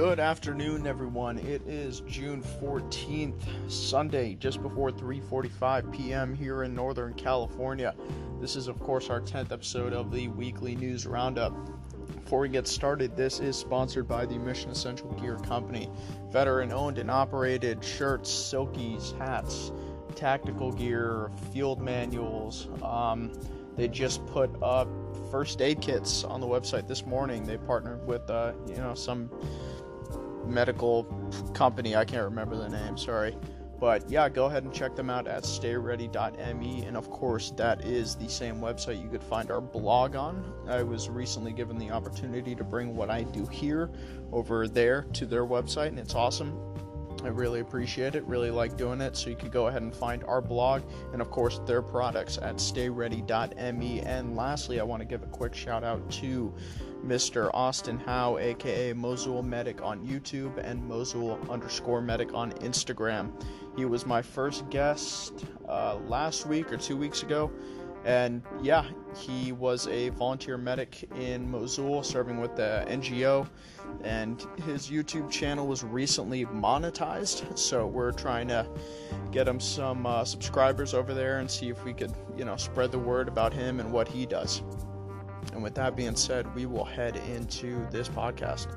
Good afternoon, everyone. It is June 14th, Sunday, just before 3:45 p.m. here in Northern California. This is, of course, our 10th episode of the weekly news roundup. Before we get started, this is sponsored by the Mission Essential Gear Company, veteran-owned and operated shirts, silkies, hats, tactical gear, field manuals. Um, they just put up first aid kits on the website this morning. They partnered with, uh, you know, some medical company. I can't remember the name, sorry. But yeah, go ahead and check them out at stayready.me. And of course, that is the same website you could find our blog on. I was recently given the opportunity to bring what I do here over there to their website, and it's awesome. I really appreciate it, really like doing it. So you can go ahead and find our blog and, of course, their products at stayready.me. And lastly, I want to give a quick shout out to Mr. Austin Howe, aka Mosul Medic on YouTube and Mosul underscore Medic on Instagram. He was my first guest uh, last week or two weeks ago. And yeah, he was a volunteer medic in Mosul serving with the NGO. And his YouTube channel was recently monetized. So we're trying to get him some uh, subscribers over there and see if we could, you know, spread the word about him and what he does. And with that being said, we will head into this podcast.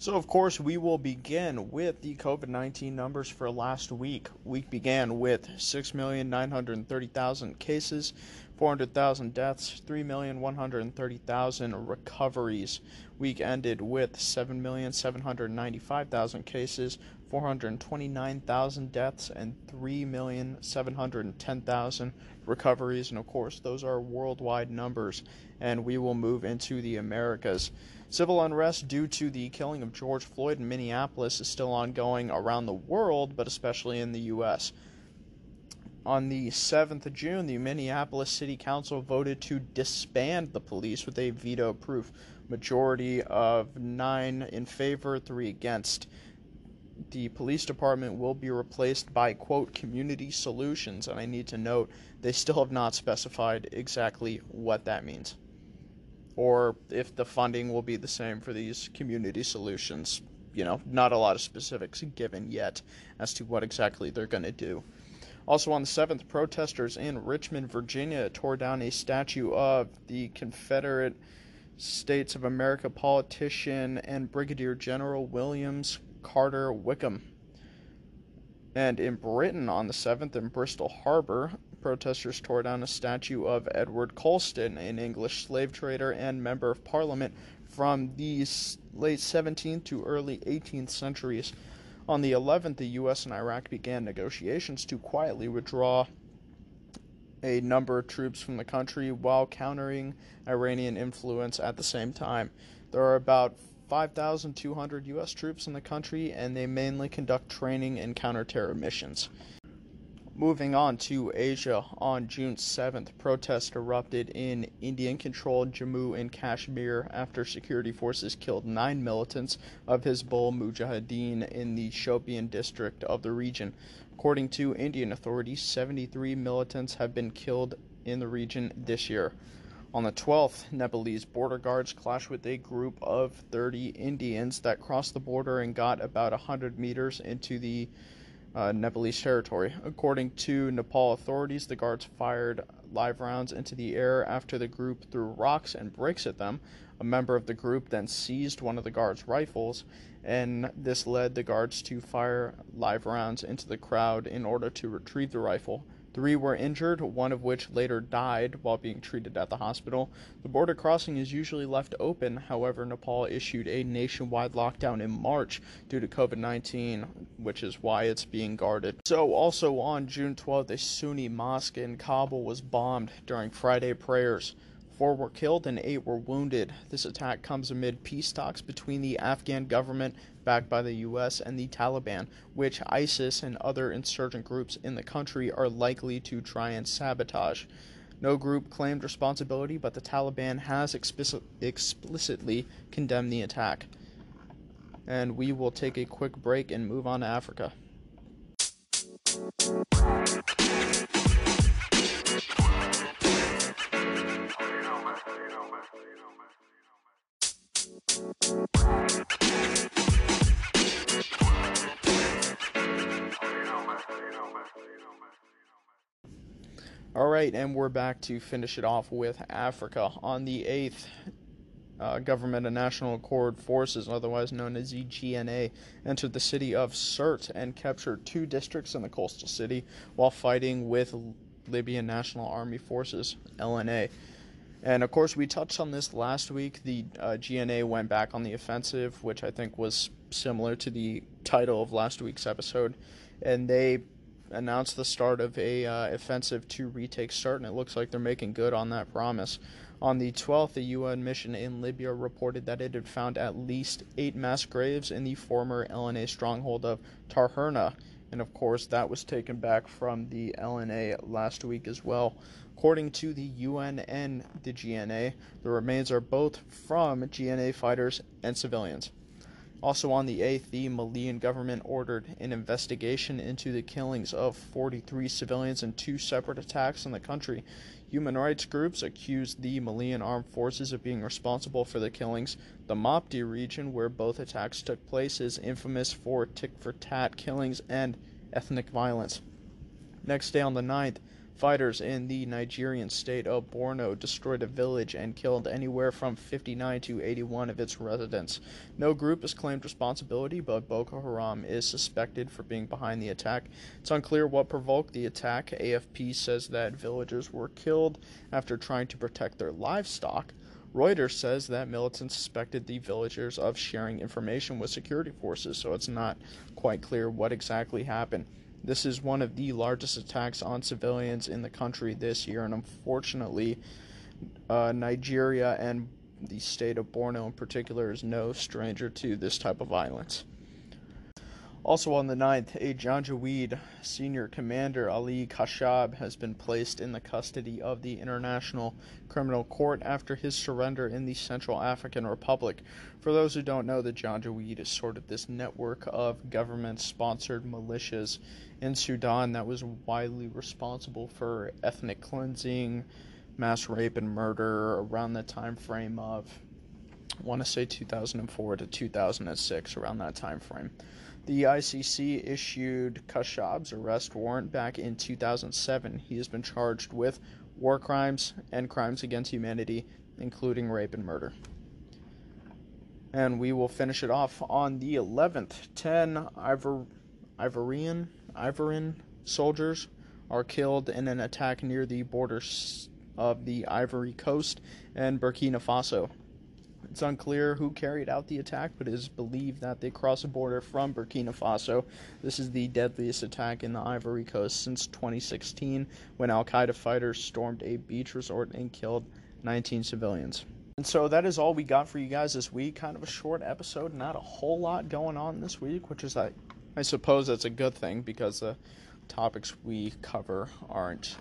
So, of course, we will begin with the COVID 19 numbers for last week. Week began with 6,930,000 cases, 400,000 deaths, 3,130,000 recoveries. Week ended with 7,795,000 cases, 429,000 deaths, and 3,710,000 recoveries. And of course, those are worldwide numbers. And we will move into the Americas. Civil unrest due to the killing of George Floyd in Minneapolis is still ongoing around the world, but especially in the U.S. On the 7th of June, the Minneapolis City Council voted to disband the police with a veto proof majority of 9 in favor, 3 against. The police department will be replaced by, quote, community solutions, and I need to note they still have not specified exactly what that means or if the funding will be the same for these community solutions. You know, not a lot of specifics given yet as to what exactly they're going to do. Also, on the 7th, protesters in Richmond, Virginia tore down a statue of the Confederate States of America politician and Brigadier General Williams Carter Wickham. And in Britain, on the 7th, in Bristol Harbor, protesters tore down a statue of Edward Colston, an English slave trader and member of parliament from the late 17th to early 18th centuries. On the 11th, the U.S. and Iraq began negotiations to quietly withdraw a number of troops from the country while countering Iranian influence at the same time. There are about 5,200 U.S. troops in the country, and they mainly conduct training and counterterror missions. Moving on to Asia, on June 7th, protests erupted in Indian controlled Jammu and Kashmir after security forces killed nine militants of Hizbul Mujahideen in the Shopian district of the region. According to Indian authorities, 73 militants have been killed in the region this year. On the 12th, Nepalese border guards clashed with a group of 30 Indians that crossed the border and got about 100 meters into the uh, Nepalese territory. According to Nepal authorities, the guards fired live rounds into the air after the group threw rocks and bricks at them. A member of the group then seized one of the guards' rifles, and this led the guards to fire live rounds into the crowd in order to retrieve the rifle. Three were injured, one of which later died while being treated at the hospital. The border crossing is usually left open, however, Nepal issued a nationwide lockdown in March due to COVID 19, which is why it's being guarded. So, also on June 12th, a Sunni mosque in Kabul was bombed during Friday prayers. Four were killed and eight were wounded. This attack comes amid peace talks between the Afghan government, backed by the U.S., and the Taliban, which ISIS and other insurgent groups in the country are likely to try and sabotage. No group claimed responsibility, but the Taliban has explicit, explicitly condemned the attack. And we will take a quick break and move on to Africa. All right, and we're back to finish it off with Africa. On the 8th, uh, Government and National Accord Forces, otherwise known as GNA, entered the city of Sirte and captured two districts in the coastal city while fighting with Libyan National Army Forces, LNA. And of course, we touched on this last week. The uh, GNA went back on the offensive, which I think was similar to the title of last week's episode. And they announced the start of a uh, offensive to retake Sirte, and it looks like they're making good on that promise. On the 12th, the UN mission in Libya reported that it had found at least eight mass graves in the former LNA stronghold of Tarhuna, and of course, that was taken back from the LNA last week as well. According to the UN and the GNA, the remains are both from GNA fighters and civilians. Also on the 8th, the Malian government ordered an investigation into the killings of 43 civilians in two separate attacks in the country. Human rights groups accused the Malian armed forces of being responsible for the killings. The Mopti region, where both attacks took place, is infamous for tit for tat killings and ethnic violence. Next day on the 9th, Fighters in the Nigerian state of Borno destroyed a village and killed anywhere from 59 to 81 of its residents. No group has claimed responsibility, but Boko Haram is suspected for being behind the attack. It's unclear what provoked the attack. AFP says that villagers were killed after trying to protect their livestock. Reuters says that militants suspected the villagers of sharing information with security forces, so it's not quite clear what exactly happened. This is one of the largest attacks on civilians in the country this year, and unfortunately, uh, Nigeria and the state of Borno in particular is no stranger to this type of violence. Also on the 9th, a Janjaweed senior commander, Ali Kashab, has been placed in the custody of the International Criminal Court after his surrender in the Central African Republic. For those who don't know, the Janjaweed is sort of this network of government sponsored militias in Sudan that was widely responsible for ethnic cleansing, mass rape, and murder around the time frame of, I want to say 2004 to 2006, around that time frame. The ICC issued Kashab's arrest warrant back in 2007. He has been charged with war crimes and crimes against humanity, including rape and murder. And we will finish it off on the 11th. 10 Ivor- Ivorian, Ivorian soldiers are killed in an attack near the borders of the Ivory Coast and Burkina Faso. It's unclear who carried out the attack, but it is believed that they crossed the border from Burkina Faso. This is the deadliest attack in the Ivory Coast since 2016, when Al Qaeda fighters stormed a beach resort and killed 19 civilians. And so that is all we got for you guys this week. Kind of a short episode, not a whole lot going on this week, which is, I, I suppose, that's a good thing because the topics we cover aren't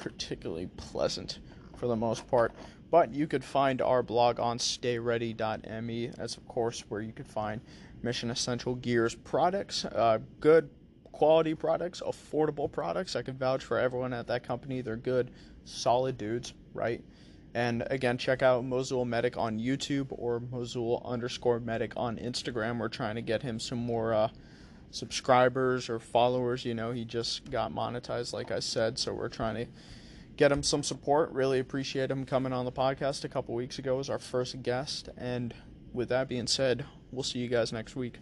particularly pleasant for the most part. But you could find our blog on stayready.me. That's, of course, where you could find Mission Essential Gears products, uh, good quality products, affordable products. I can vouch for everyone at that company. They're good, solid dudes, right? And again, check out Mosul Medic on YouTube or Mosul underscore Medic on Instagram. We're trying to get him some more uh, subscribers or followers. You know, he just got monetized, like I said, so we're trying to get him some support. Really appreciate him coming on the podcast a couple weeks ago as our first guest. And with that being said, we'll see you guys next week.